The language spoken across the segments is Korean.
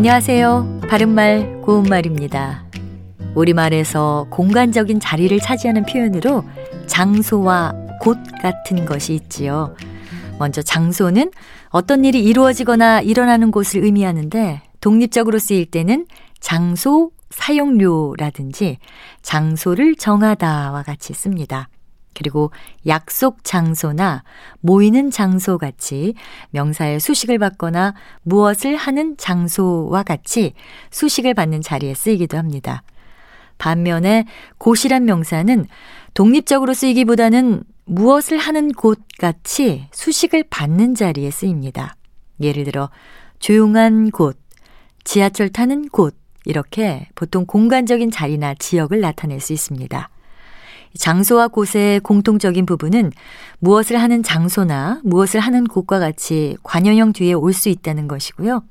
안녕하세요. 바른말 고운말입니다. 우리말에서 공간적인 자리를 차지하는 표현으로 장소와 곳 같은 것이 있지요. 먼저 장소는 어떤 일이 이루어지거나 일어나는 곳을 의미하는데 독립적으로 쓰일 때는 장소 사용료라든지 장소를 정하다와 같이 씁니다. 그리고 약속 장소나 모이는 장소 같이 명사의 수식을 받거나 무엇을 하는 장소와 같이 수식을 받는 자리에 쓰이기도 합니다. 반면에 곳이란 명사는 독립적으로 쓰이기보다는 무엇을 하는 곳 같이 수식을 받는 자리에 쓰입니다. 예를 들어 조용한 곳, 지하철 타는 곳 이렇게 보통 공간적인 자리나 지역을 나타낼 수 있습니다. 장소와 곳의 공통적인 부분은 무엇을 하는 장소나 무엇을 하는 곳과 같이 관여형 뒤에 올 수 있다는 것이고요.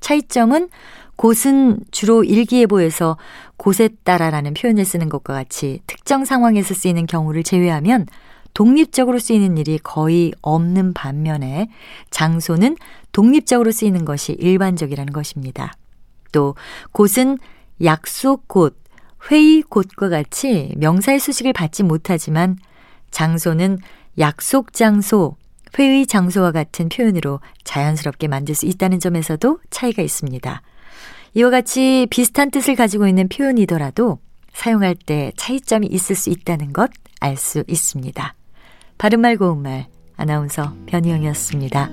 차이점은 곳은 주로 일기예보에서 곳에 따라라는 표현을 쓰는 것과 같이 특정 상황에서 쓰이는 경우를 제외하면 독립적으로 쓰이는 일이 거의 없는 반면에 장소는 독립적으로 쓰이는 것이 일반적이라는 것입니다. 또 곳은 약속 곳, 회의 곳과 같이 명사의 수식을 받지 못하지만 장소는 약속 장소, 회의 장소와 같은 표현으로 자연스럽게 만들 수 있다는 점에서도 차이가 있습니다. 이와 같이 비슷한 뜻을 가지고 있는 표현이더라도 사용할 때 차이점이 있을 수 있다는 것 알 수 있습니다. 바른말 고운말 아나운서 변희영이었습니다.